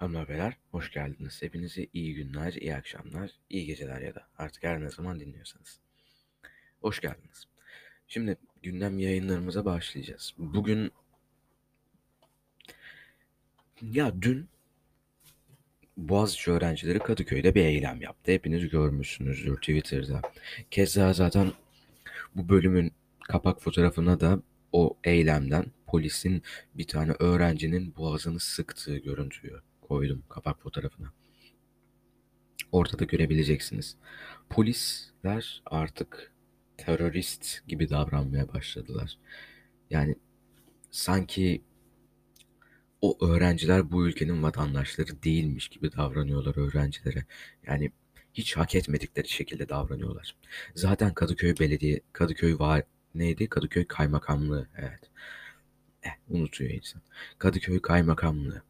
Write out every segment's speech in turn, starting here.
Hanımlar beyler hoş geldiniz. Hepinize iyi günler, iyi akşamlar, iyi geceler ya da artık her ne zaman dinliyorsanız. Hoş geldiniz. Şimdi gündem yayınlarımıza başlayacağız. Bugün ya dün Boğaziçi öğrencileri Kadıköy'de bir eylem yaptı. Hepiniz görmüşsünüzdür Twitter'da. Keza zaten bu bölümün kapak fotoğrafına da o eylemden polisin bir tane öğrencinin boğazını sıktığı görüntüyü koydum kapak fotoğrafına. Ortada görebileceksiniz. Polisler artık terörist gibi davranmaya başladılar. Yani sanki o öğrenciler bu ülkenin vatandaşları değilmiş gibi davranıyorlar öğrencilere. Yani hiç hak etmedikleri şekilde davranıyorlar. Zaten Kadıköy Belediye, Kadıköy var neydi? Kadıköy Kaymakamlığı. Evet. Eh, unutuyor insan. Kadıköy Kaymakamlığı.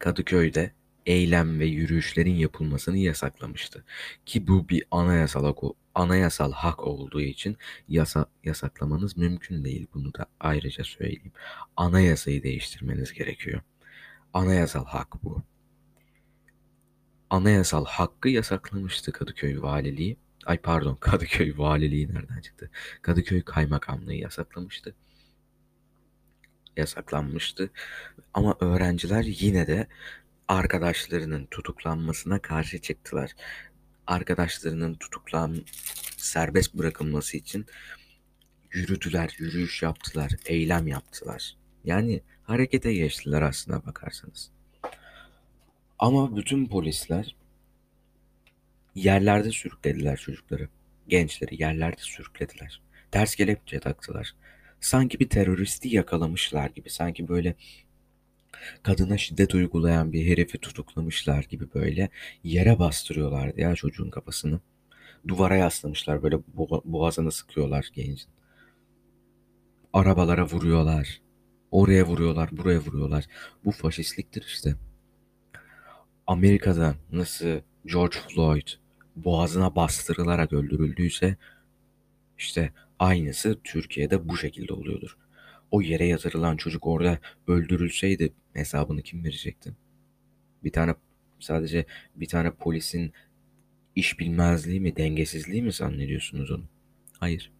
Kadıköy'de eylem ve yürüyüşlerin yapılmasını yasaklamıştı. Ki bu bir anayasal anayasal hak olduğu için yasa, yasaklamanız mümkün değil. Bunu da ayrıca söyleyeyim. Anayasayı değiştirmeniz gerekiyor. Anayasal hak bu. Anayasal hakkı yasaklamıştı Kadıköy Valiliği. Ay pardon Kadıköy Valiliği nereden çıktı? Kadıköy Kaymakamlığı yasaklamıştı. Yasaklanmıştı. Ama öğrenciler yine de arkadaşlarının tutuklanmasına karşı çıktılar. Arkadaşlarının tutuklan serbest bırakılması için yürüdüler, yürüyüş yaptılar, eylem yaptılar. Yani harekete geçtiler aslına bakarsanız. Ama bütün polisler yerlerde sürüklediler çocukları. Gençleri yerlerde sürüklediler. Ters kelepçe taktılar. Sanki bir teröristi yakalamışlar gibi. Sanki böyle kadına şiddet uygulayan bir herifi tutuklamışlar gibi böyle yere bastırıyorlardı ya çocuğun kafasını. Duvara yaslamışlar böyle boğazını sıkıyorlar gencin. Arabalara vuruyorlar. Oraya vuruyorlar, buraya vuruyorlar. Bu faşistliktir işte. Amerika'da nasıl George Floyd boğazına bastırılarak öldürüldüyse işte aynısı Türkiye'de bu şekilde oluyordur. O yere yatırılan çocuk orada öldürülseydi hesabını kim verecekti? Bir tane sadece bir tane polisin iş bilmezliği mi, dengesizliği mi zannediyorsunuz onu? Hayır.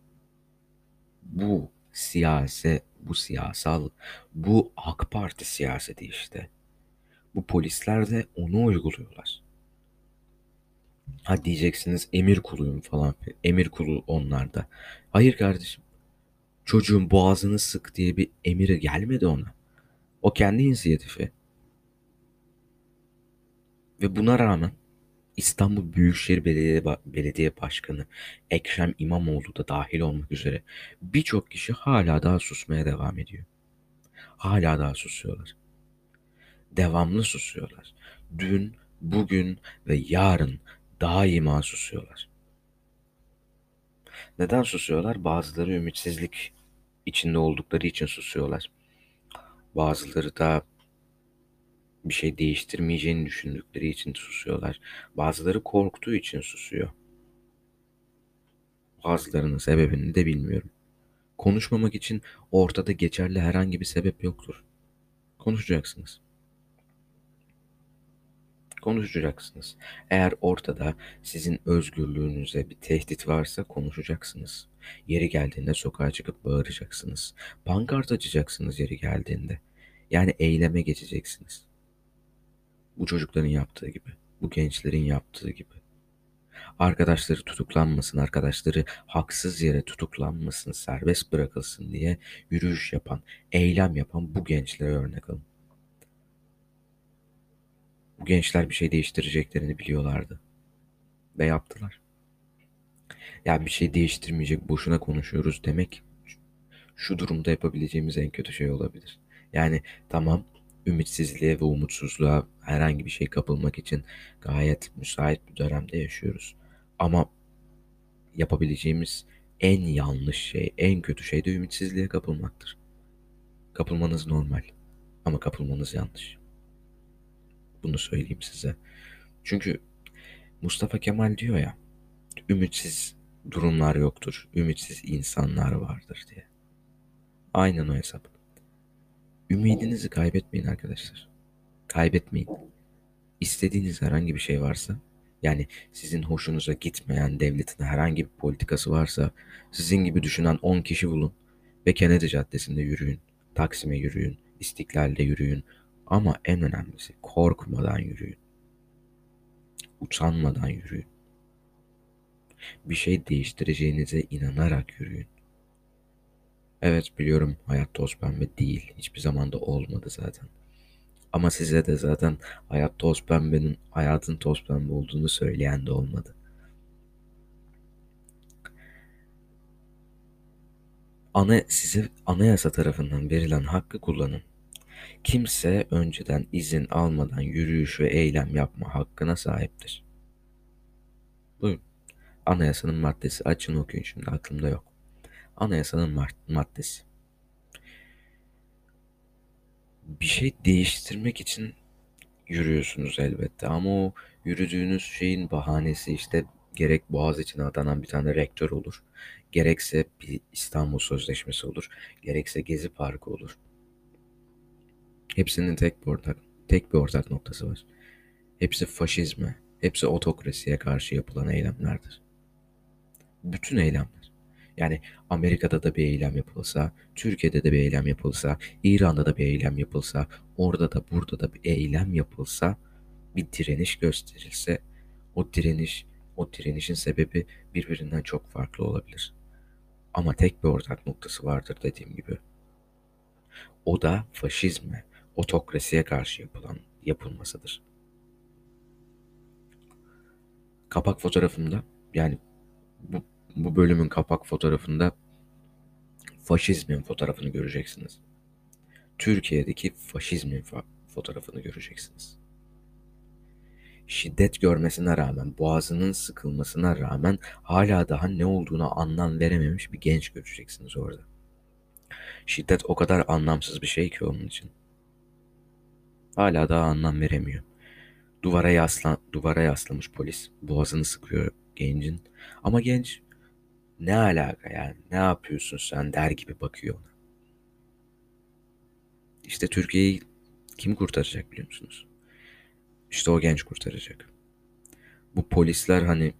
Bu siyase, bu siyasal, bu AK Parti siyaseti işte. Bu polisler de onu uyguluyorlar. Ha diyeceksiniz emir kuluyum falan. Emir kulu onlarda. Hayır kardeşim. Çocuğun boğazını sık diye bir emiri gelmedi ona. O kendi inisiyatifi. Ve buna rağmen İstanbul Büyükşehir Belediye, Belediye Başkanı Ekrem İmamoğlu da dahil olmak üzere birçok kişi hala daha susmaya devam ediyor. Hala daha susuyorlar. Devamlı susuyorlar. Dün, bugün ve yarın daima susuyorlar. Neden susuyorlar? Bazıları ümitsizlik içinde oldukları için susuyorlar. Bazıları da bir şey değiştirmeyeceğini düşündükleri için susuyorlar. Bazıları korktuğu için susuyor. Bazılarının sebebini de bilmiyorum. Konuşmamak için ortada geçerli herhangi bir sebep yoktur. Konuşacaksınız konuşacaksınız. Eğer ortada sizin özgürlüğünüze bir tehdit varsa konuşacaksınız. Yeri geldiğinde sokağa çıkıp bağıracaksınız. Pankart açacaksınız yeri geldiğinde. Yani eyleme geçeceksiniz. Bu çocukların yaptığı gibi, bu gençlerin yaptığı gibi. Arkadaşları tutuklanmasın, arkadaşları haksız yere tutuklanmasın, serbest bırakılsın diye yürüyüş yapan, eylem yapan bu gençlere örnek alın. Bu gençler bir şey değiştireceklerini biliyorlardı. Ve yaptılar. Yani bir şey değiştirmeyecek, boşuna konuşuyoruz demek şu durumda yapabileceğimiz en kötü şey olabilir. Yani tamam ümitsizliğe ve umutsuzluğa herhangi bir şey kapılmak için gayet müsait bir dönemde yaşıyoruz. Ama yapabileceğimiz en yanlış şey, en kötü şey de ümitsizliğe kapılmaktır. Kapılmanız normal ama kapılmanız yanlış. Bunu söyleyeyim size. Çünkü Mustafa Kemal diyor ya, ümitsiz durumlar yoktur, ümitsiz insanlar vardır diye. Aynen o hesap. Ümidinizi kaybetmeyin arkadaşlar. Kaybetmeyin. İstediğiniz herhangi bir şey varsa yani sizin hoşunuza gitmeyen devletin herhangi bir politikası varsa sizin gibi düşünen 10 kişi bulun ve Kennedy Caddesi'nde yürüyün. Taksim'e yürüyün. İstiklal'de yürüyün. Ama en önemlisi korkmadan yürüyün. Utanmadan yürüyün. Bir şey değiştireceğinize inanarak yürüyün. Evet biliyorum hayat toz pembe değil. Hiçbir zaman da olmadı zaten. Ama size de zaten hayat toz pembenin, hayatın toz pembe olduğunu söyleyen de olmadı. Ana, size anayasa tarafından verilen hakkı kullanın. Kimse önceden izin almadan yürüyüş ve eylem yapma hakkına sahiptir. Buyurun. Anayasanın maddesi açın okuyun şimdi aklımda yok. Anayasanın maddesi. Bir şey değiştirmek için yürüyorsunuz elbette ama o yürüdüğünüz şeyin bahanesi işte gerek Boğaziçi'ne adanan bir tane rektör olur. Gerekse bir İstanbul Sözleşmesi olur. Gerekse Gezi Parkı olur. Hepsinin tek bir ortak, tek bir ortak noktası var. Hepsi faşizme, hepsi otokrasiye karşı yapılan eylemlerdir. Bütün eylemler. Yani Amerika'da da bir eylem yapılsa, Türkiye'de de bir eylem yapılsa, İran'da da bir eylem yapılsa, orada da burada da bir eylem yapılsa, bir direniş gösterilse, o direniş, o direnişin sebebi birbirinden çok farklı olabilir. Ama tek bir ortak noktası vardır dediğim gibi. O da faşizme, otokrasiye karşı yapılan yapılmasıdır. Kapak fotoğrafımda yani bu, bu bölümün kapak fotoğrafında faşizmin fotoğrafını göreceksiniz. Türkiye'deki faşizmin fa- fotoğrafını göreceksiniz. Şiddet görmesine rağmen, boğazının sıkılmasına rağmen hala daha ne olduğunu anlam verememiş bir genç göreceksiniz orada. Şiddet o kadar anlamsız bir şey ki onun için. Hala daha anlam veremiyor. Duvara yaslan duvara yaslamış polis. Boğazını sıkıyor gencin. Ama genç ne alaka yani ne yapıyorsun sen der gibi bakıyor ona. İşte Türkiye'yi kim kurtaracak biliyor musunuz? İşte o genç kurtaracak. Bu polisler hani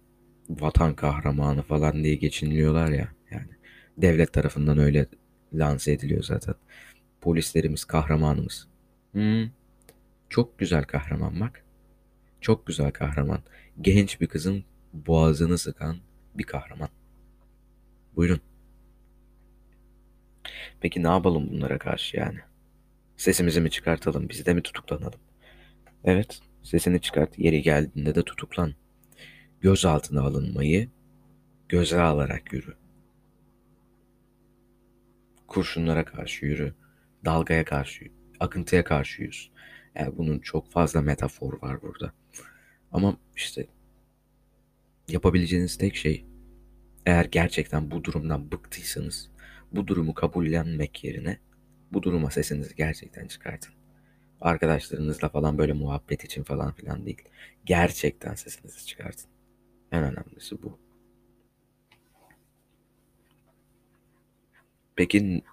vatan kahramanı falan diye geçiniliyorlar ya yani devlet tarafından öyle lanse ediliyor zaten. Polislerimiz kahramanımız. Hmm, çok güzel kahraman bak. Çok güzel kahraman. Genç bir kızın boğazını sıkan bir kahraman. Buyurun. Peki ne yapalım bunlara karşı yani? Sesimizi mi çıkartalım, biz de mi tutuklanalım? Evet, sesini çıkart, yeri geldiğinde de tutuklan. Gözaltına alınmayı göze alarak yürü. Kurşunlara karşı yürü, dalgaya karşı, akıntıya karşı yüz. Yani bunun çok fazla metafor var burada. Ama işte yapabileceğiniz tek şey eğer gerçekten bu durumdan bıktıysanız bu durumu kabullenmek yerine bu duruma sesinizi gerçekten çıkartın. Arkadaşlarınızla falan böyle muhabbet için falan filan değil. Gerçekten sesinizi çıkartın. En önemlisi bu. Peki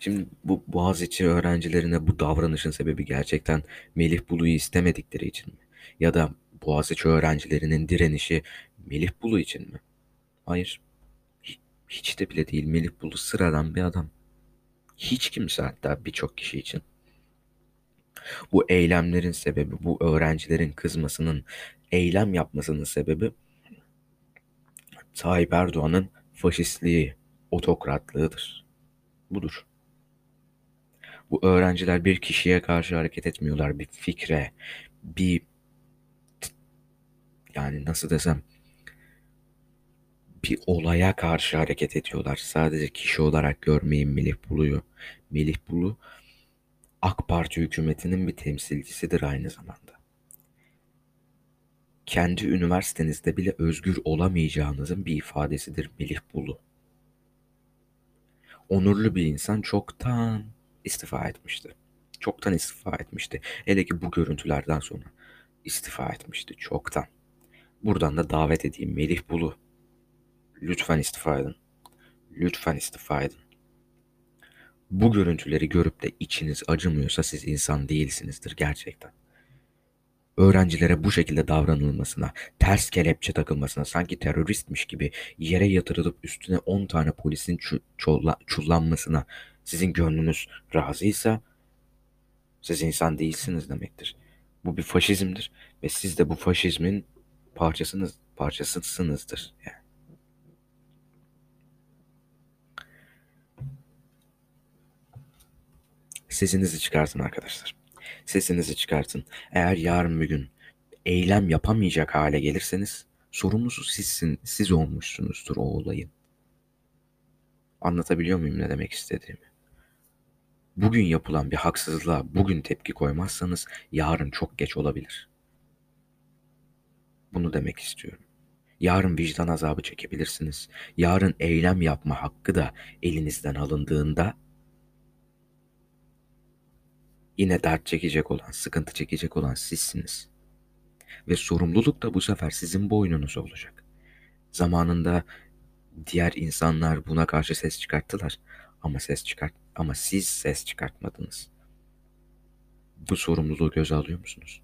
Şimdi bu Boğaziçi öğrencilerine bu davranışın sebebi gerçekten Melih Bulu'yu istemedikleri için mi? Ya da Boğaziçi öğrencilerinin direnişi Melih Bulu için mi? Hayır. Hiç de bile değil. Melih Bulu sıradan bir adam. Hiç kimse hatta birçok kişi için. Bu eylemlerin sebebi, bu öğrencilerin kızmasının, eylem yapmasının sebebi Tayyip Erdoğan'ın faşistliği, otokratlığıdır budur. Bu öğrenciler bir kişiye karşı hareket etmiyorlar. Bir fikre, bir yani nasıl desem bir olaya karşı hareket ediyorlar. Sadece kişi olarak görmeyin Melih Bulu'yu. Melih Bulu AK Parti hükümetinin bir temsilcisidir aynı zamanda. Kendi üniversitenizde bile özgür olamayacağınızın bir ifadesidir Melih Bulu onurlu bir insan çoktan istifa etmişti. Çoktan istifa etmişti. Hele ki bu görüntülerden sonra istifa etmişti çoktan. Buradan da davet edeyim Melih Bulu. Lütfen istifa edin. Lütfen istifa edin. Bu görüntüleri görüp de içiniz acımıyorsa siz insan değilsinizdir gerçekten. Öğrencilere bu şekilde davranılmasına, ters kelepçe takılmasına, sanki teröristmiş gibi yere yatırılıp üstüne 10 tane polisin çu- çullanmasına sizin gönlünüz razıysa siz insan değilsiniz demektir. Bu bir faşizmdir ve siz de bu faşizmin parçasınız, parçasısınızdır. Yani. Sesinizi çıkartın arkadaşlar. Sesinizi çıkartın. Eğer yarın bir gün eylem yapamayacak hale gelirseniz sorumlusu sizsin, siz olmuşsunuzdur o olayın. Anlatabiliyor muyum ne demek istediğimi? Bugün yapılan bir haksızlığa bugün tepki koymazsanız yarın çok geç olabilir. Bunu demek istiyorum. Yarın vicdan azabı çekebilirsiniz. Yarın eylem yapma hakkı da elinizden alındığında yine dert çekecek olan, sıkıntı çekecek olan sizsiniz. Ve sorumluluk da bu sefer sizin boynunuza olacak. Zamanında diğer insanlar buna karşı ses çıkarttılar ama ses çıkart ama siz ses çıkartmadınız. Bu sorumluluğu göze alıyor musunuz?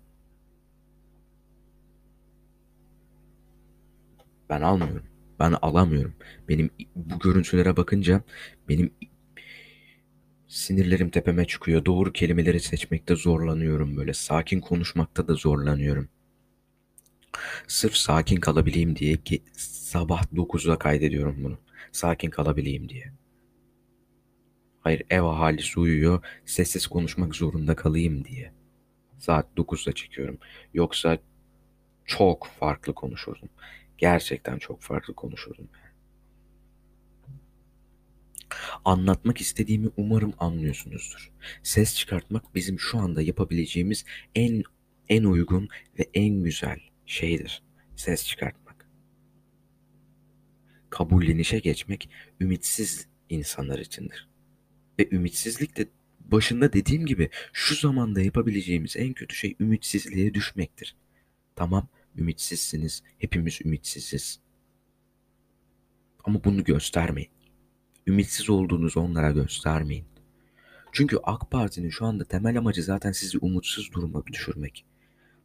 Ben almıyorum. Ben alamıyorum. Benim bu görüntülere bakınca benim sinirlerim tepeme çıkıyor. Doğru kelimeleri seçmekte zorlanıyorum böyle. Sakin konuşmakta da zorlanıyorum. Sırf sakin kalabileyim diye ki sabah 9'da kaydediyorum bunu. Sakin kalabileyim diye. Hayır ev ahalisi uyuyor. Sessiz konuşmak zorunda kalayım diye. Saat 9'da çekiyorum. Yoksa çok farklı konuşurdum. Gerçekten çok farklı konuşurdum. Anlatmak istediğimi umarım anlıyorsunuzdur. Ses çıkartmak bizim şu anda yapabileceğimiz en en uygun ve en güzel şeydir. Ses çıkartmak. Kabullenişe geçmek ümitsiz insanlar içindir. Ve ümitsizlik de başında dediğim gibi şu zamanda yapabileceğimiz en kötü şey ümitsizliğe düşmektir. Tamam, ümitsizsiniz. Hepimiz ümitsiziz. Ama bunu göstermeyin. Ümitsiz olduğunuzu onlara göstermeyin. Çünkü AK Parti'nin şu anda temel amacı zaten sizi umutsuz duruma düşürmek.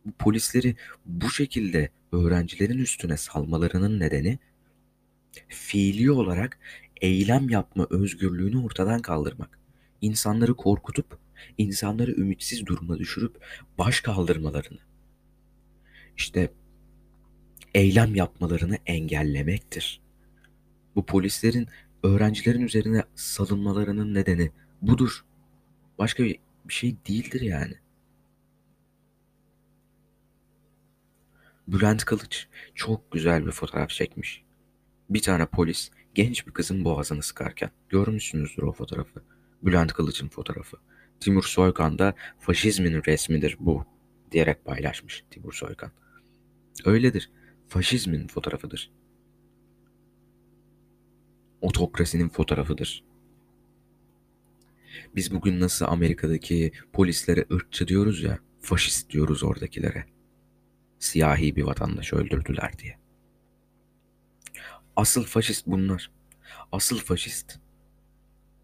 Bu polisleri bu şekilde öğrencilerin üstüne salmalarının nedeni fiili olarak eylem yapma özgürlüğünü ortadan kaldırmak. İnsanları korkutup, insanları ümitsiz duruma düşürüp baş kaldırmalarını, işte eylem yapmalarını engellemektir. Bu polislerin öğrencilerin üzerine salınmalarının nedeni budur. Başka bir şey değildir yani. Bülent Kılıç çok güzel bir fotoğraf çekmiş. Bir tane polis genç bir kızın boğazını sıkarken. Görmüşsünüzdür o fotoğrafı. Bülent Kılıç'ın fotoğrafı. Timur Soykan da faşizmin resmidir bu diyerek paylaşmış Timur Soykan. Öyledir. Faşizmin fotoğrafıdır. Otokrasinin fotoğrafıdır. Biz bugün nasıl Amerika'daki polislere ırkçı diyoruz ya, faşist diyoruz oradakilere. Siyahi bir vatandaş öldürdüler diye. Asıl faşist bunlar. Asıl faşist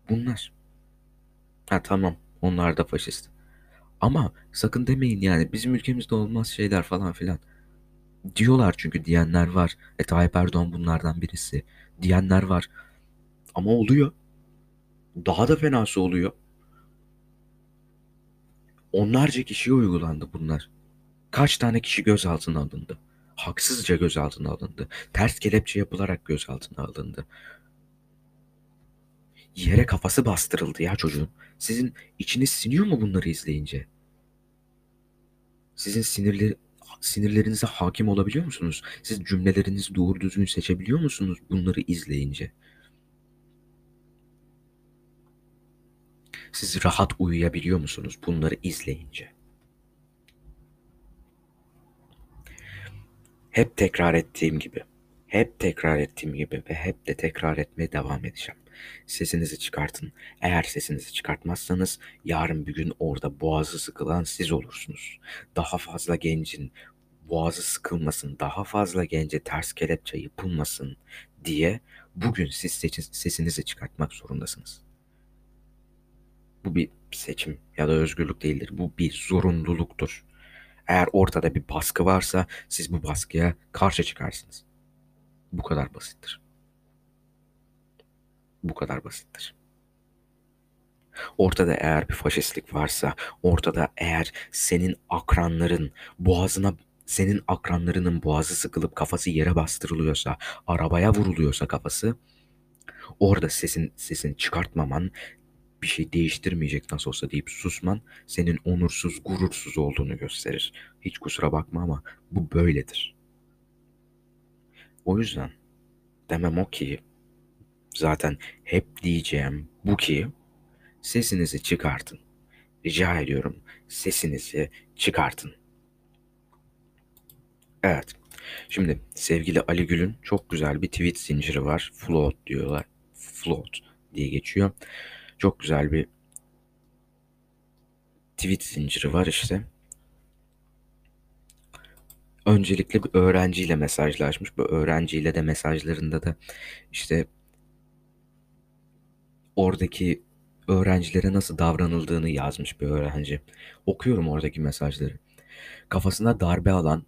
bunlar. Ha tamam onlar da faşist. Ama sakın demeyin yani bizim ülkemizde olmaz şeyler falan filan. Diyorlar çünkü diyenler var. E Tayyip Erdoğan bunlardan birisi. Diyenler var. Ama oluyor. Daha da fenası oluyor. Onlarca kişiye uygulandı bunlar. Kaç tane kişi gözaltına alındı? Haksızca gözaltına alındı. Ters kelepçe yapılarak gözaltına alındı. Yere kafası bastırıldı ya çocuğun. Sizin içiniz siniyor mu bunları izleyince? Sizin sinirleri sinirlerinize hakim olabiliyor musunuz? Siz cümlelerinizi doğru düzgün seçebiliyor musunuz bunları izleyince? Siz rahat uyuyabiliyor musunuz bunları izleyince? Hep tekrar ettiğim gibi, hep tekrar ettiğim gibi ve hep de tekrar etmeye devam edeceğim. Sesinizi çıkartın. Eğer sesinizi çıkartmazsanız yarın bir gün orada boğazı sıkılan siz olursunuz. Daha fazla gencin boğazı sıkılmasın, daha fazla gence ters kelepçe yapılmasın diye bugün siz sesinizi çıkartmak zorundasınız. Bu bir seçim ya da özgürlük değildir. Bu bir zorunluluktur. Eğer ortada bir baskı varsa siz bu baskıya karşı çıkarsınız. Bu kadar basittir. Bu kadar basittir. Ortada eğer bir faşistlik varsa, ortada eğer senin akranların boğazına senin akranlarının boğazı sıkılıp kafası yere bastırılıyorsa, arabaya vuruluyorsa kafası, orada sesin sesin çıkartmaman, bir şey değiştirmeyecek nasıl olsa deyip susman senin onursuz, gurursuz olduğunu gösterir. Hiç kusura bakma ama bu böyledir. O yüzden demem o ki zaten hep diyeceğim bu ki sesinizi çıkartın. Rica ediyorum sesinizi çıkartın. Evet. Şimdi sevgili Ali Gül'ün çok güzel bir tweet zinciri var. Float diyorlar. Float diye geçiyor. Çok güzel bir tweet zinciri var işte. Öncelikle bir öğrenciyle mesajlaşmış. Bu öğrenciyle de mesajlarında da işte oradaki öğrencilere nasıl davranıldığını yazmış bir öğrenci. Okuyorum oradaki mesajları. Kafasına darbe alan,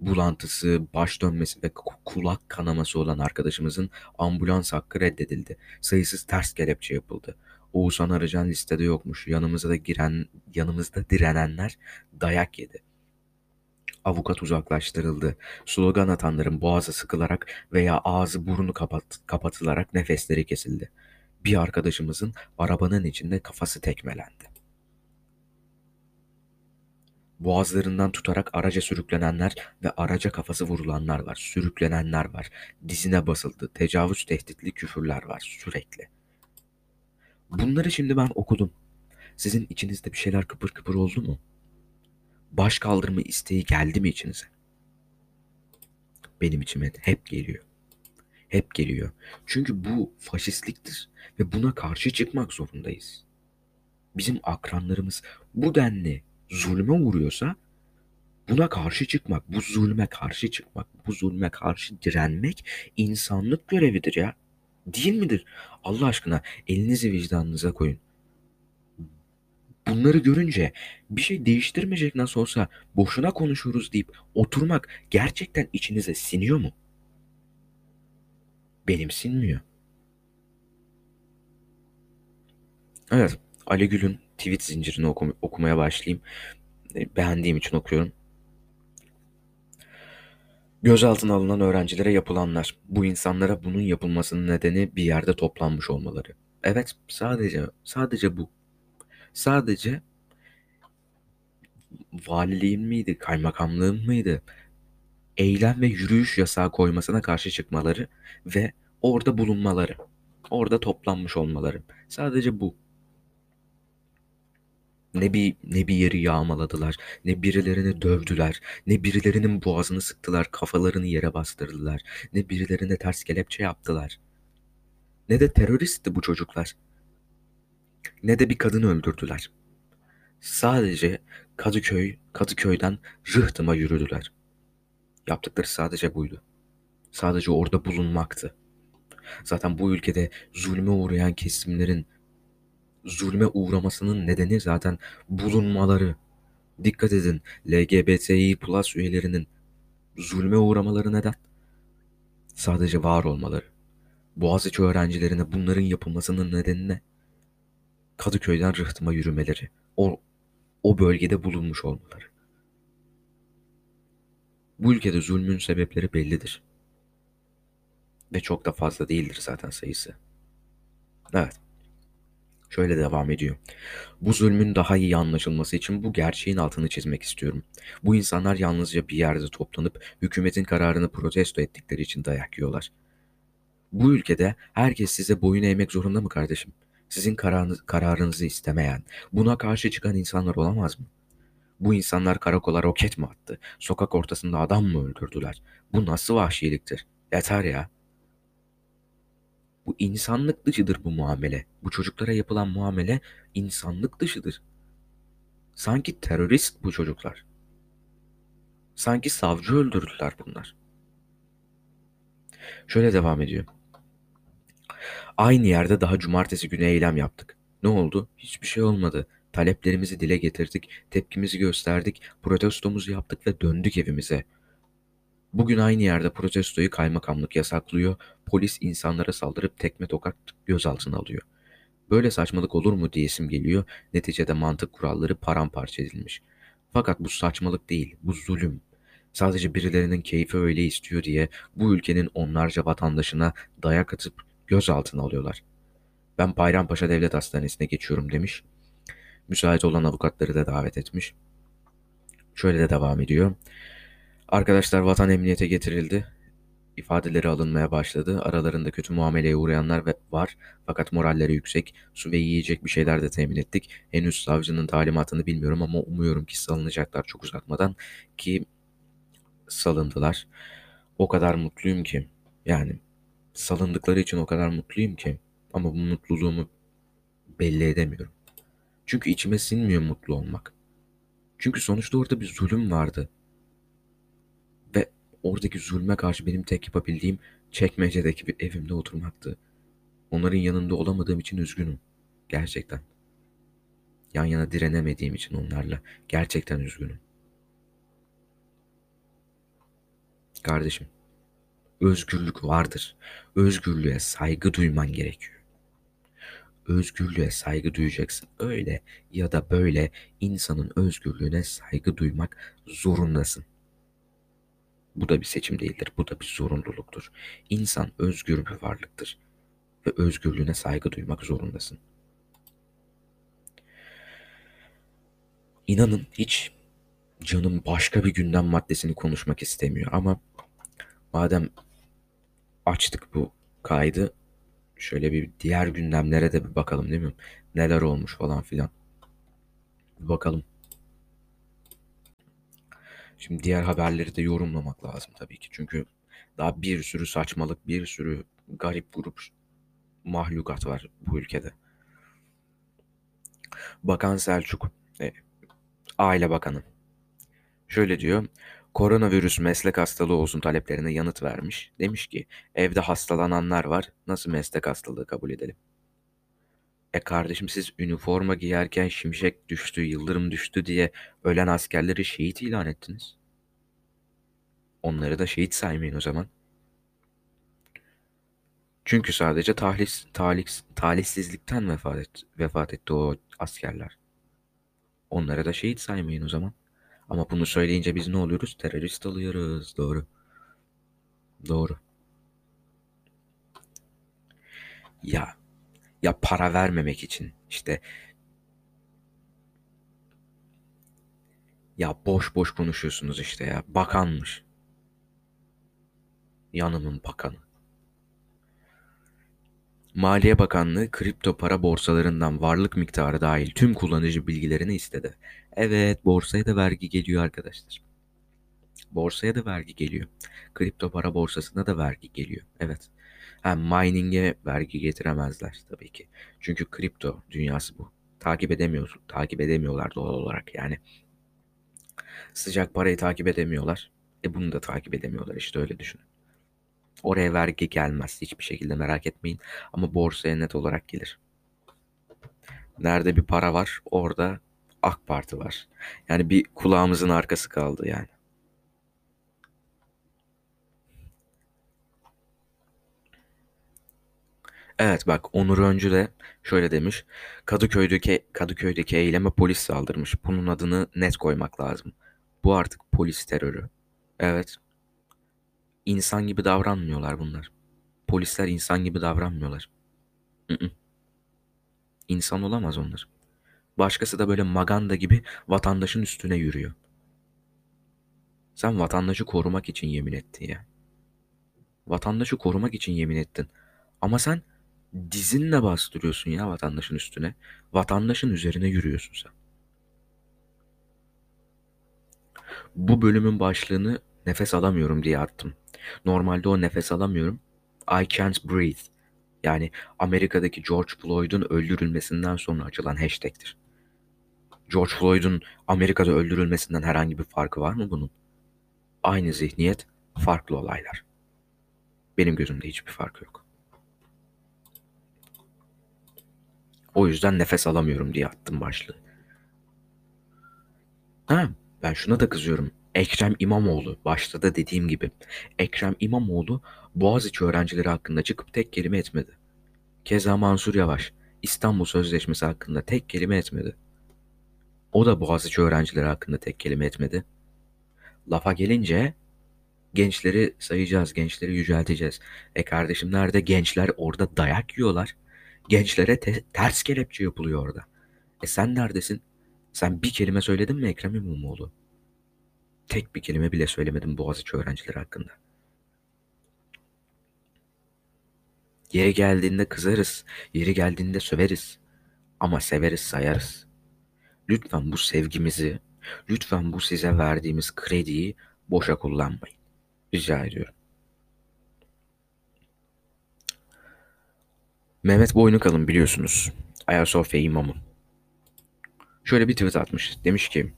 bulantısı, baş dönmesi ve kulak kanaması olan arkadaşımızın ambulans hakkı reddedildi. Sayısız ters kelepçe yapıldı. Oğuzhan Arıcan listede yokmuş. Yanımıza da giren, yanımızda direnenler dayak yedi. Avukat uzaklaştırıldı. Slogan atanların boğazı sıkılarak veya ağzı burnu kapat, kapatılarak nefesleri kesildi. Bir arkadaşımızın arabanın içinde kafası tekmelendi. Boğazlarından tutarak araca sürüklenenler ve araca kafası vurulanlar var. Sürüklenenler var. Dizine basıldı. Tecavüz tehditli küfürler var sürekli. Bunları şimdi ben okudum. Sizin içinizde bir şeyler kıpır kıpır oldu mu? Baş kaldırma isteği geldi mi içinize? Benim içime hep geliyor. Hep geliyor. Çünkü bu faşistliktir ve buna karşı çıkmak zorundayız. Bizim akranlarımız bu denli zulme uğruyorsa buna karşı çıkmak, bu zulme karşı çıkmak, bu zulme karşı direnmek insanlık görevidir ya. Değil midir? Allah aşkına elinizi vicdanınıza koyun. Bunları görünce bir şey değiştirmeyecek nasıl olsa boşuna konuşuyoruz deyip oturmak gerçekten içinize siniyor mu? Benim sinmiyor. Evet, Ali Gül'ün tweet zincirini okum okumaya başlayayım. E, beğendiğim için okuyorum. Gözaltına alınan öğrencilere yapılanlar. Bu insanlara bunun yapılmasının nedeni bir yerde toplanmış olmaları. Evet, sadece sadece bu. Sadece valiliğin miydi, kaymakamlığın mıydı? Eylem ve yürüyüş yasağı koymasına karşı çıkmaları ve orada bulunmaları. Orada toplanmış olmaları. Sadece bu. Ne bir ne bir yeri yağmaladılar, ne birilerini dövdüler, ne birilerinin boğazını sıktılar, kafalarını yere bastırdılar, ne birilerine ters kelepçe yaptılar. Ne de teröristti bu çocuklar. Ne de bir kadın öldürdüler. Sadece Kadıköy, Kadıköy'den Rıhtım'a yürüdüler. Yaptıkları sadece buydu. Sadece orada bulunmaktı. Zaten bu ülkede zulme uğrayan kesimlerin zulme uğramasının nedeni zaten bulunmaları. Dikkat edin LGBTİ plus üyelerinin zulme uğramaları neden? Sadece var olmaları. Boğaziçi öğrencilerine bunların yapılmasının nedeni ne? Kadıköy'den Rıhtım'a yürümeleri. O, o bölgede bulunmuş olmaları. Bu ülkede zulmün sebepleri bellidir. Ve çok da fazla değildir zaten sayısı. Evet. Şöyle devam ediyor. Bu zulmün daha iyi anlaşılması için bu gerçeğin altını çizmek istiyorum. Bu insanlar yalnızca bir yerde toplanıp hükümetin kararını protesto ettikleri için dayak yiyorlar. Bu ülkede herkes size boyun eğmek zorunda mı kardeşim? Sizin kararınız, kararınızı istemeyen, buna karşı çıkan insanlar olamaz mı? Bu insanlar karakola roket mi attı? Sokak ortasında adam mı öldürdüler? Bu nasıl vahşiliktir? Yeter ya. Bu insanlık dışıdır bu muamele. Bu çocuklara yapılan muamele insanlık dışıdır. Sanki terörist bu çocuklar. Sanki savcı öldürdüler bunlar. Şöyle devam ediyor. Aynı yerde daha cumartesi günü eylem yaptık. Ne oldu? Hiçbir şey olmadı. Taleplerimizi dile getirdik, tepkimizi gösterdik, protestomuzu yaptık ve döndük evimize. Bugün aynı yerde protestoyu kaymakamlık yasaklıyor, polis insanlara saldırıp tekme tokat gözaltına alıyor. Böyle saçmalık olur mu diyesim geliyor, neticede mantık kuralları paramparça edilmiş. Fakat bu saçmalık değil, bu zulüm. Sadece birilerinin keyfi öyle istiyor diye bu ülkenin onlarca vatandaşına dayak atıp gözaltına alıyorlar. Ben Bayrampaşa Devlet Hastanesi'ne geçiyorum demiş. Müsait olan avukatları da davet etmiş. Şöyle de devam ediyor. Arkadaşlar vatan emniyete getirildi. İfadeleri alınmaya başladı. Aralarında kötü muameleye uğrayanlar var fakat moralleri yüksek. Su ve yiyecek bir şeyler de temin ettik. Henüz savcının talimatını bilmiyorum ama umuyorum ki salınacaklar çok uzatmadan ki salındılar. O kadar mutluyum ki yani salındıkları için o kadar mutluyum ki ama bu mutluluğumu belli edemiyorum. Çünkü içime sinmiyor mutlu olmak. Çünkü sonuçta orada bir zulüm vardı. Oradaki zulme karşı benim tek yapabildiğim çekmecedeki bir evimde oturmaktı. Onların yanında olamadığım için üzgünüm. Gerçekten. Yan yana direnemediğim için onlarla gerçekten üzgünüm. Kardeşim, özgürlük vardır. Özgürlüğe saygı duyman gerekiyor özgürlüğe saygı duyacaksın. Öyle ya da böyle insanın özgürlüğüne saygı duymak zorundasın. Bu da bir seçim değildir. Bu da bir zorunluluktur. İnsan özgür bir varlıktır ve özgürlüğüne saygı duymak zorundasın. İnanın hiç canım başka bir gündem maddesini konuşmak istemiyor ama madem açtık bu kaydı Şöyle bir diğer gündemlere de bir bakalım değil mi? Neler olmuş falan filan. Bir bakalım. Şimdi diğer haberleri de yorumlamak lazım tabii ki. Çünkü daha bir sürü saçmalık, bir sürü garip grup mahlukat var bu ülkede. Bakan Selçuk, e, Aile Bakanı. Şöyle diyor, Koronavirüs meslek hastalığı olsun taleplerine yanıt vermiş. Demiş ki evde hastalananlar var nasıl meslek hastalığı kabul edelim? E kardeşim siz üniforma giyerken şimşek düştü, yıldırım düştü diye ölen askerleri şehit ilan ettiniz. Onları da şehit saymayın o zaman. Çünkü sadece tahlis, tahlis, talihsizlikten vefat, et, vefat etti o askerler. Onlara da şehit saymayın o zaman. Ama bunu söyleyince biz ne oluyoruz? Terörist oluyoruz. Doğru. Doğru. Ya ya para vermemek için işte ya boş boş konuşuyorsunuz işte ya. Bakanmış. Yanımın bakanı. Maliye Bakanlığı kripto para borsalarından varlık miktarı dahil tüm kullanıcı bilgilerini istedi. Evet, borsaya da vergi geliyor arkadaşlar. Borsaya da vergi geliyor. Kripto para borsasına da vergi geliyor. Evet. Ha, mining'e vergi getiremezler tabii ki. Çünkü kripto dünyası bu. Takip edemiyor, takip edemiyorlar doğal olarak yani. Sıcak parayı takip edemiyorlar. E bunu da takip edemiyorlar işte öyle düşünün. Oraya vergi gelmez hiçbir şekilde merak etmeyin. Ama borsaya net olarak gelir. Nerede bir para var orada AK Parti var. Yani bir kulağımızın arkası kaldı yani. Evet bak Onur Öncü de şöyle demiş. Kadıköy'deki Kadıköy'deki eyleme polis saldırmış. Bunun adını net koymak lazım. Bu artık polis terörü. Evet insan gibi davranmıyorlar bunlar. Polisler insan gibi davranmıyorlar. I-ı. İnsan olamaz onlar. Başkası da böyle maganda gibi vatandaşın üstüne yürüyor. Sen vatandaşı korumak için yemin ettin ya. Vatandaşı korumak için yemin ettin. Ama sen dizinle bastırıyorsun ya vatandaşın üstüne. Vatandaşın üzerine yürüyorsun sen. Bu bölümün başlığını nefes alamıyorum diye attım. Normalde o nefes alamıyorum. I can't breathe. Yani Amerika'daki George Floyd'un öldürülmesinden sonra açılan hashtag'tir. George Floyd'un Amerika'da öldürülmesinden herhangi bir farkı var mı bunun? Aynı zihniyet, farklı olaylar. Benim gözümde hiçbir farkı yok. O yüzden nefes alamıyorum diye attım başlığı. Ha, ben şuna da kızıyorum. Ekrem İmamoğlu, başta da dediğim gibi. Ekrem İmamoğlu Boğaziçi öğrencileri hakkında çıkıp tek kelime etmedi. Keza Mansur Yavaş, İstanbul Sözleşmesi hakkında tek kelime etmedi. O da Boğaziçi öğrencileri hakkında tek kelime etmedi. Lafa gelince gençleri sayacağız, gençleri yücelteceğiz. E kardeşim nerede gençler orada dayak yiyorlar. Gençlere te- ters kelepçe yapılıyor orada. E sen neredesin? Sen bir kelime söyledin mi Ekrem İmamoğlu? Tek bir kelime bile söylemedim Boğaziçi öğrencileri hakkında. Yeri geldiğinde kızarız, yeri geldiğinde söveriz. Ama severiz sayarız. Lütfen bu sevgimizi, lütfen bu size verdiğimiz krediyi boşa kullanmayın. Rica ediyorum. Mehmet Boynukalın biliyorsunuz. Ayasofya imamı. Şöyle bir tweet atmış. Demiş ki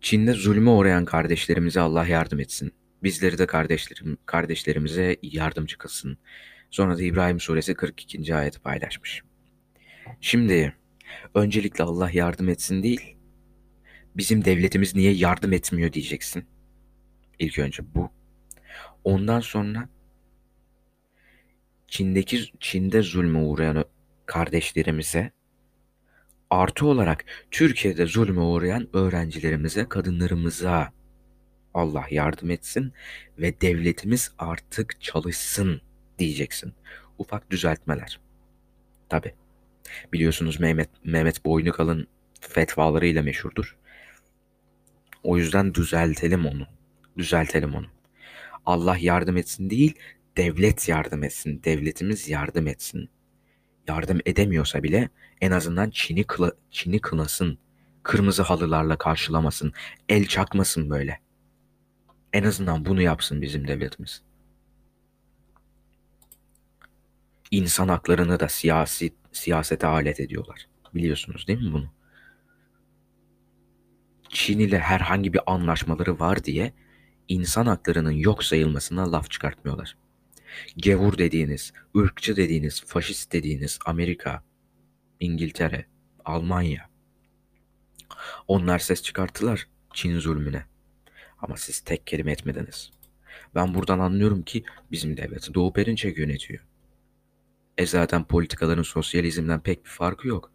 Çin'de zulme uğrayan kardeşlerimize Allah yardım etsin. Bizleri de kardeşlerim, kardeşlerimize yardımcı kılsın. Sonra da İbrahim suresi 42. ayeti paylaşmış. Şimdi öncelikle Allah yardım etsin değil, bizim devletimiz niye yardım etmiyor diyeceksin. İlk önce bu. Ondan sonra Çin'deki Çin'de zulme uğrayan kardeşlerimize artı olarak Türkiye'de zulme uğrayan öğrencilerimize, kadınlarımıza Allah yardım etsin ve devletimiz artık çalışsın diyeceksin. Ufak düzeltmeler. Tabi. Biliyorsunuz Mehmet, Mehmet Boynukalın fetvalarıyla meşhurdur. O yüzden düzeltelim onu. Düzeltelim onu. Allah yardım etsin değil, devlet yardım etsin. Devletimiz yardım etsin. Yardım edemiyorsa bile en azından Çin'i, kıla, Çin'i kınasın. Kırmızı halılarla karşılamasın. El çakmasın böyle. En azından bunu yapsın bizim devletimiz. İnsan haklarını da siyasi siyasete alet ediyorlar. Biliyorsunuz değil mi bunu? Çin ile herhangi bir anlaşmaları var diye insan haklarının yok sayılmasına laf çıkartmıyorlar. Gevur dediğiniz, ırkçı dediğiniz, faşist dediğiniz Amerika, İngiltere, Almanya. Onlar ses çıkarttılar Çin zulmüne. Ama siz tek kelime etmediniz. Ben buradan anlıyorum ki bizim devleti Doğu Perinçek yönetiyor. E zaten politikaların sosyalizmden pek bir farkı yok.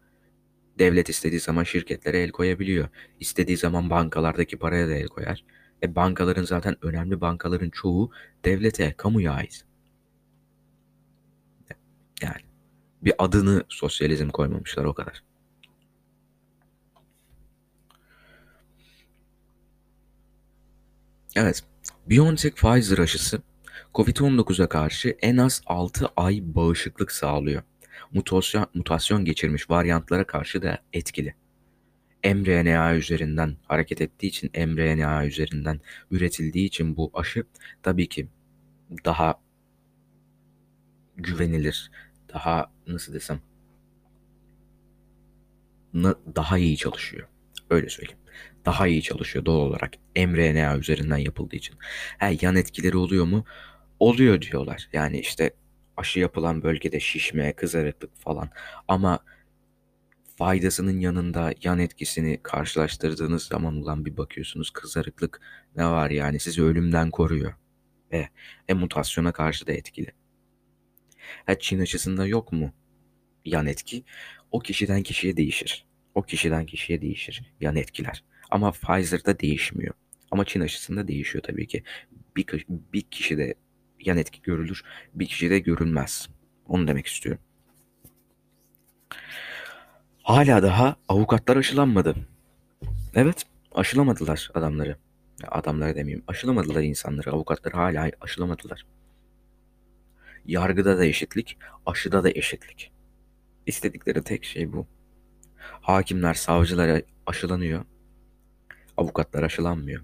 Devlet istediği zaman şirketlere el koyabiliyor. İstediği zaman bankalardaki paraya da el koyar. E bankaların zaten önemli bankaların çoğu devlete, kamuya ait. Yani bir adını sosyalizm koymamışlar o kadar. Evet, BioNTech Pfizer aşısı COVID-19'a karşı en az 6 ay bağışıklık sağlıyor. Mutasyon, mutasyon geçirmiş varyantlara karşı da etkili. mRNA üzerinden hareket ettiği için, mRNA üzerinden üretildiği için bu aşı tabii ki daha güvenilir, daha nasıl desem daha iyi çalışıyor. Öyle söyleyeyim. Daha iyi çalışıyor doğal olarak mRNA üzerinden yapıldığı için. He, yan etkileri oluyor mu? Oluyor diyorlar. Yani işte aşı yapılan bölgede şişme, kızarıklık falan. Ama faydasının yanında yan etkisini karşılaştırdığınız zaman ulan bir bakıyorsunuz kızarıklık ne var yani sizi ölümden koruyor. Ve e, mutasyona karşı da etkili. Ha, Çin aşısında yok mu yan etki? O kişiden kişiye değişir. O kişiden kişiye değişir yan etkiler. Ama Pfizer'da değişmiyor. Ama Çin aşısında değişiyor tabii ki. Bir, bir kişide yan etki görülür, bir kişide görülmez. Onu demek istiyorum. Hala daha avukatlar aşılanmadı. Evet, aşılamadılar adamları. Adamları demeyeyim. Aşılamadılar insanları. Avukatları hala aşılamadılar. Yargıda da eşitlik, aşıda da eşitlik. İstedikleri tek şey bu. Hakimler, savcılara aşılanıyor. Avukatlar aşılanmıyor.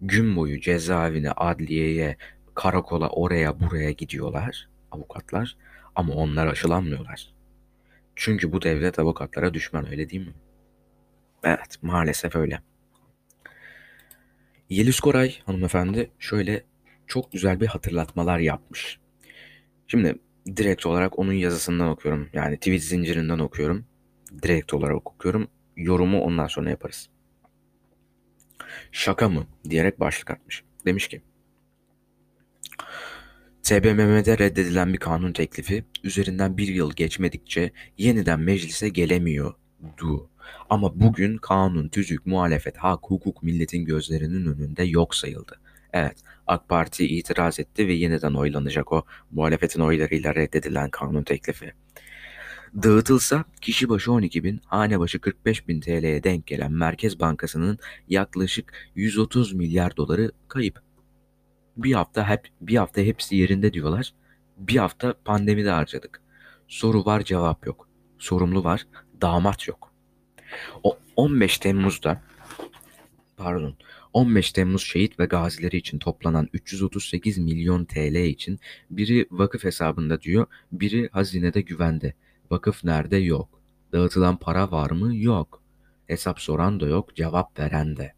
Gün boyu cezaevine, adliyeye, karakola, oraya, buraya gidiyorlar avukatlar ama onlar aşılanmıyorlar. Çünkü bu devlet avukatlara düşman öyle değil mi? Evet maalesef öyle. Yeliz Koray hanımefendi şöyle çok güzel bir hatırlatmalar yapmış. Şimdi direkt olarak onun yazısından okuyorum. Yani tweet zincirinden okuyorum. Direkt olarak okuyorum. Yorumu ondan sonra yaparız. Şaka mı? diyerek başlık atmış. Demiş ki TBMM'de reddedilen bir kanun teklifi üzerinden bir yıl geçmedikçe yeniden meclise gelemiyordu. Ama bugün kanun, tüzük, muhalefet, hak, hukuk milletin gözlerinin önünde yok sayıldı. Evet, AK Parti itiraz etti ve yeniden oylanacak o muhalefetin oylarıyla reddedilen kanun teklifi. Dağıtılsa kişi başı 12 bin, hane başı 45 bin TL'ye denk gelen Merkez Bankası'nın yaklaşık 130 milyar doları kayıp. Bir hafta hep bir hafta hepsi yerinde diyorlar. Bir hafta pandemide harcadık. Soru var cevap yok. Sorumlu var damat yok. O 15 Temmuz'da pardon 15 Temmuz şehit ve gazileri için toplanan 338 milyon TL için biri vakıf hesabında diyor, biri hazinede güvende. Vakıf nerede? Yok. Dağıtılan para var mı? Yok. Hesap soran da yok, cevap veren de.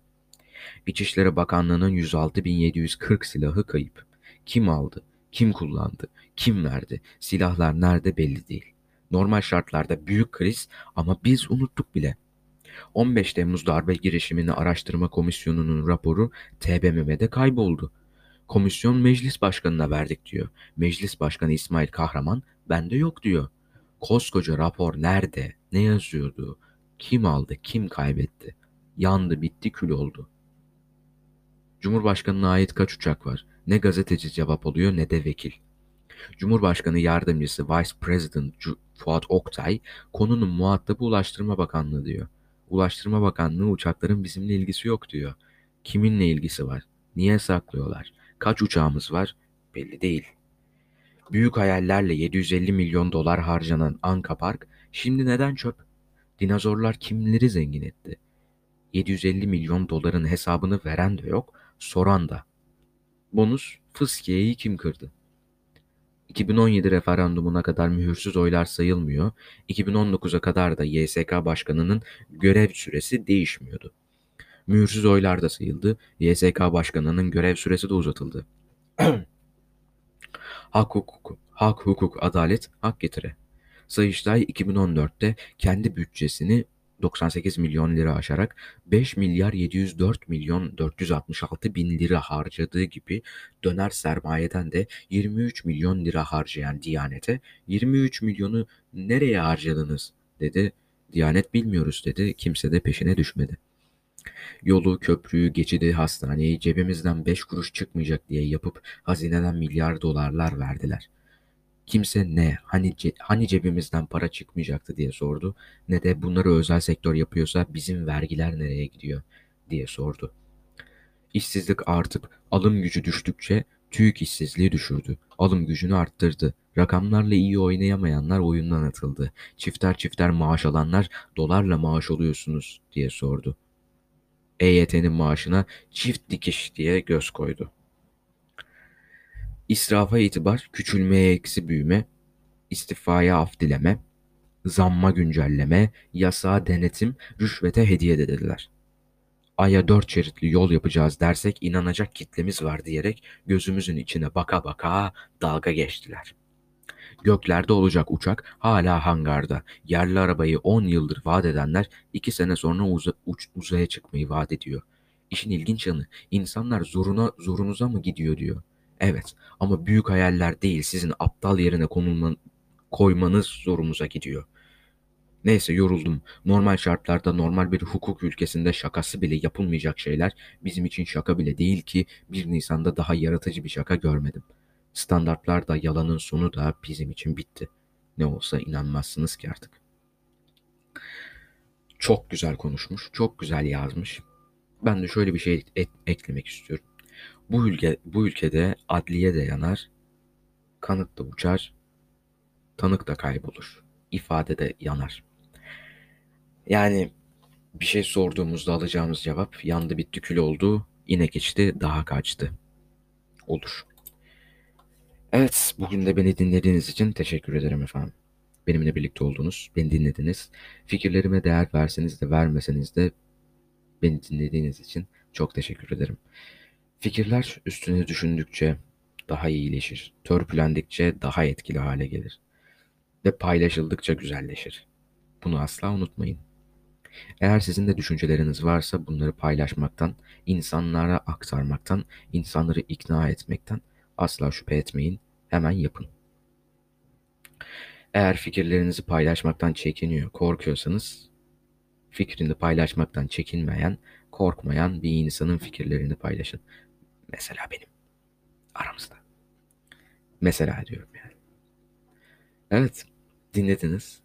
İçişleri Bakanlığı'nın 106.740 silahı kayıp. Kim aldı? Kim kullandı? Kim verdi? Silahlar nerede belli değil. Normal şartlarda büyük kriz ama biz unuttuk bile. 15 Temmuz darbe girişimini araştırma komisyonunun raporu TBMM'de kayboldu. Komisyon meclis başkanına verdik diyor. Meclis başkanı İsmail Kahraman bende yok diyor. Koskoca rapor nerede? Ne yazıyordu? Kim aldı? Kim kaybetti? Yandı, bitti, kül oldu. Cumhurbaşkanına ait kaç uçak var? Ne gazeteci cevap oluyor ne de vekil. Cumhurbaşkanı Yardımcısı Vice President Fuat Oktay konunun muhatabı Ulaştırma Bakanlığı diyor. Ulaştırma Bakanlığı uçakların bizimle ilgisi yok diyor. Kiminle ilgisi var? Niye saklıyorlar? Kaç uçağımız var? Belli değil. Büyük hayallerle 750 milyon dolar harcanan Anka Park şimdi neden çöp? Dinozorlar kimleri zengin etti? 750 milyon doların hesabını veren de yok, soran da. Bonus fıskiyeyi kim kırdı? 2017 referandumuna kadar mühürsüz oylar sayılmıyor. 2019'a kadar da YSK başkanının görev süresi değişmiyordu. Mühürsüz oylar da sayıldı. YSK başkanının görev süresi de uzatıldı. hak hukuk, hak hukuk, adalet, hak getire. Sayıştay 2014'te kendi bütçesini 98 milyon lira aşarak 5 milyar 704 milyon 466 bin lira harcadığı gibi döner sermayeden de 23 milyon lira harcayan Diyanet'e 23 milyonu nereye harcadınız dedi. Diyanet bilmiyoruz dedi. Kimse de peşine düşmedi. Yolu, köprüyü, geçidi, hastaneyi cebimizden 5 kuruş çıkmayacak diye yapıp hazineden milyar dolarlar verdiler. Kimse ne, hani, ce hani cebimizden para çıkmayacaktı diye sordu ne de bunları özel sektör yapıyorsa bizim vergiler nereye gidiyor diye sordu. İşsizlik artıp alım gücü düştükçe TÜİK işsizliği düşürdü. Alım gücünü arttırdı. Rakamlarla iyi oynayamayanlar oyundan atıldı. Çifter çifter maaş alanlar dolarla maaş oluyorsunuz diye sordu. EYT'nin maaşına çift dikiş diye göz koydu. İsrafa itibar, küçülmeye eksi büyüme, istifaya af dileme, zamma güncelleme, yasağa denetim, rüşvete hediye dediler. Ay'a dört şeritli yol yapacağız dersek inanacak kitlemiz var diyerek gözümüzün içine baka baka dalga geçtiler. Göklerde olacak uçak hala hangarda. Yerli arabayı 10 yıldır vaat edenler 2 sene sonra uza, uç, uzaya çıkmayı vaat ediyor. İşin ilginç yanı insanlar zoruna zorunuza mı gidiyor diyor. Evet ama büyük hayaller değil sizin aptal yerine konulman, koymanız zorumuza gidiyor. Neyse yoruldum. Normal şartlarda normal bir hukuk ülkesinde şakası bile yapılmayacak şeyler bizim için şaka bile değil ki 1 Nisan'da daha yaratıcı bir şaka görmedim. Standartlar da yalanın sonu da bizim için bitti. Ne olsa inanmazsınız ki artık. Çok güzel konuşmuş, çok güzel yazmış. Ben de şöyle bir şey et, eklemek istiyorum. Bu ülke bu ülkede adliye de yanar, kanıt da uçar, tanık da kaybolur, ifade de yanar. Yani bir şey sorduğumuzda alacağımız cevap yandı bitti kül oldu, inek içti daha kaçtı. Olur. Evet, bugün de beni dinlediğiniz için teşekkür ederim efendim. Benimle birlikte oldunuz, beni dinlediniz. Fikirlerime değer verseniz de vermeseniz de beni dinlediğiniz için çok teşekkür ederim. Fikirler üstüne düşündükçe, daha iyileşir. Törpülendikçe daha etkili hale gelir. Ve paylaşıldıkça güzelleşir. Bunu asla unutmayın. Eğer sizin de düşünceleriniz varsa bunları paylaşmaktan, insanlara aktarmaktan, insanları ikna etmekten asla şüphe etmeyin. Hemen yapın. Eğer fikirlerinizi paylaşmaktan çekiniyor, korkuyorsanız fikrini paylaşmaktan çekinmeyen, korkmayan bir insanın fikirlerini paylaşın. Mesela benim. Aramızda. Mesela diyorum yani. Evet, dinlediniz.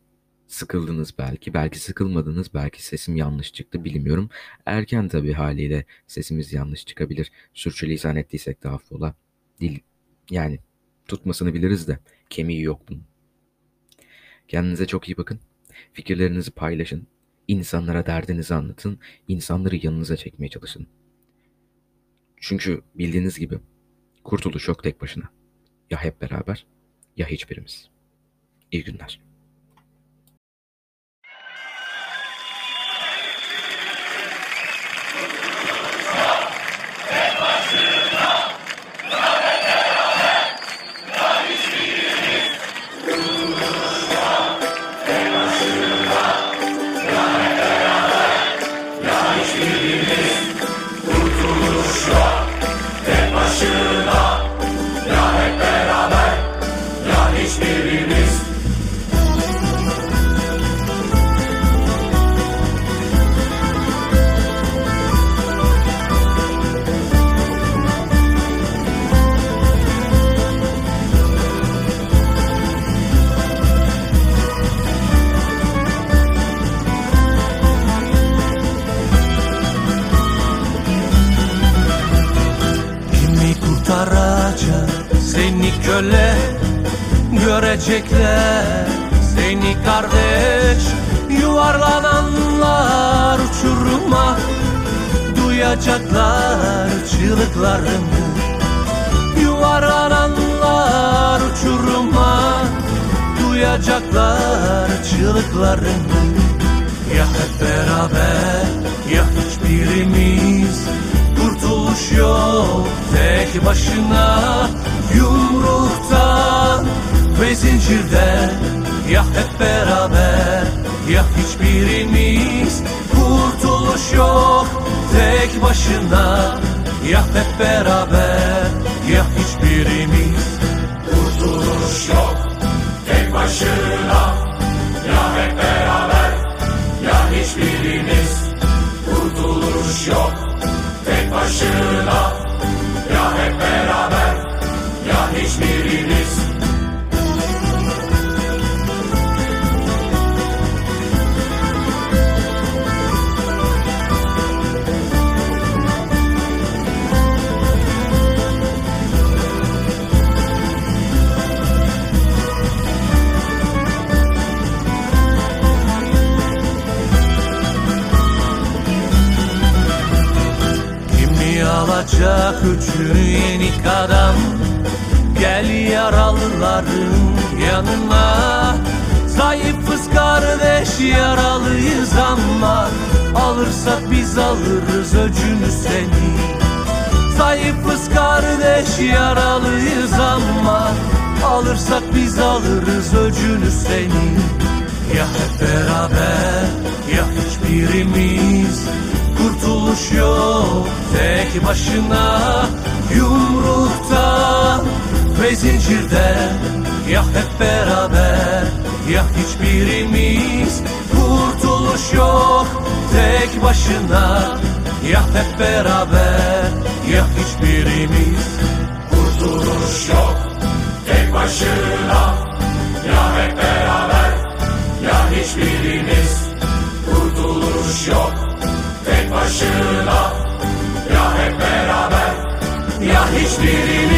Sıkıldınız belki, belki sıkılmadınız, belki sesim yanlış çıktı bilmiyorum. Erken tabii haliyle sesimiz yanlış çıkabilir. Sürçülisan ettiysek de affola. Dil yani tutmasını biliriz de kemiği yok bunun. Kendinize çok iyi bakın. Fikirlerinizi paylaşın. İnsanlara derdinizi anlatın. İnsanları yanınıza çekmeye çalışın. Çünkü bildiğiniz gibi kurtuluş yok tek başına. Ya hep beraber ya hiçbirimiz. İyi günler. Görecekler seni kardeş. Yuvarlananlar uçuruma Duyacaklar çığlıklarını. Yuvarlananlar uçuruma Duyacaklar çığlıklarını. Ya hep beraber ya hiçbirimiz Kurtuluş yok tek başına. Yumruktan ve zincirden Ya hep beraber ya hiçbirimiz. Kurtuluş yok tek başına Ya hep beraber ya hiçbirimiz. Kurtuluş yok tek başına Ya hep beraber Kimi alacak üçünü yenik adam Gel yaralıların yanına. Zayıfız kardeş yaralıyız ama Alırsak biz alırız öcünü seni. Zayıfız kardeş yaralıyız ama Alırsak biz alırız öcünü seni. Ya hep beraber ya hiçbirimiz Kurtuluş yok. Tek başına Yumruktan ve zincirden Ya hep beraber ya hiçbirimiz Kurtuluş yok. Tek başına Ya hep beraber ya hiçbirimiz Kurtuluş yok. Tek başına Ya hep beraber ya hiçbirimiz başına Ya hep beraber ya hiçbirimiz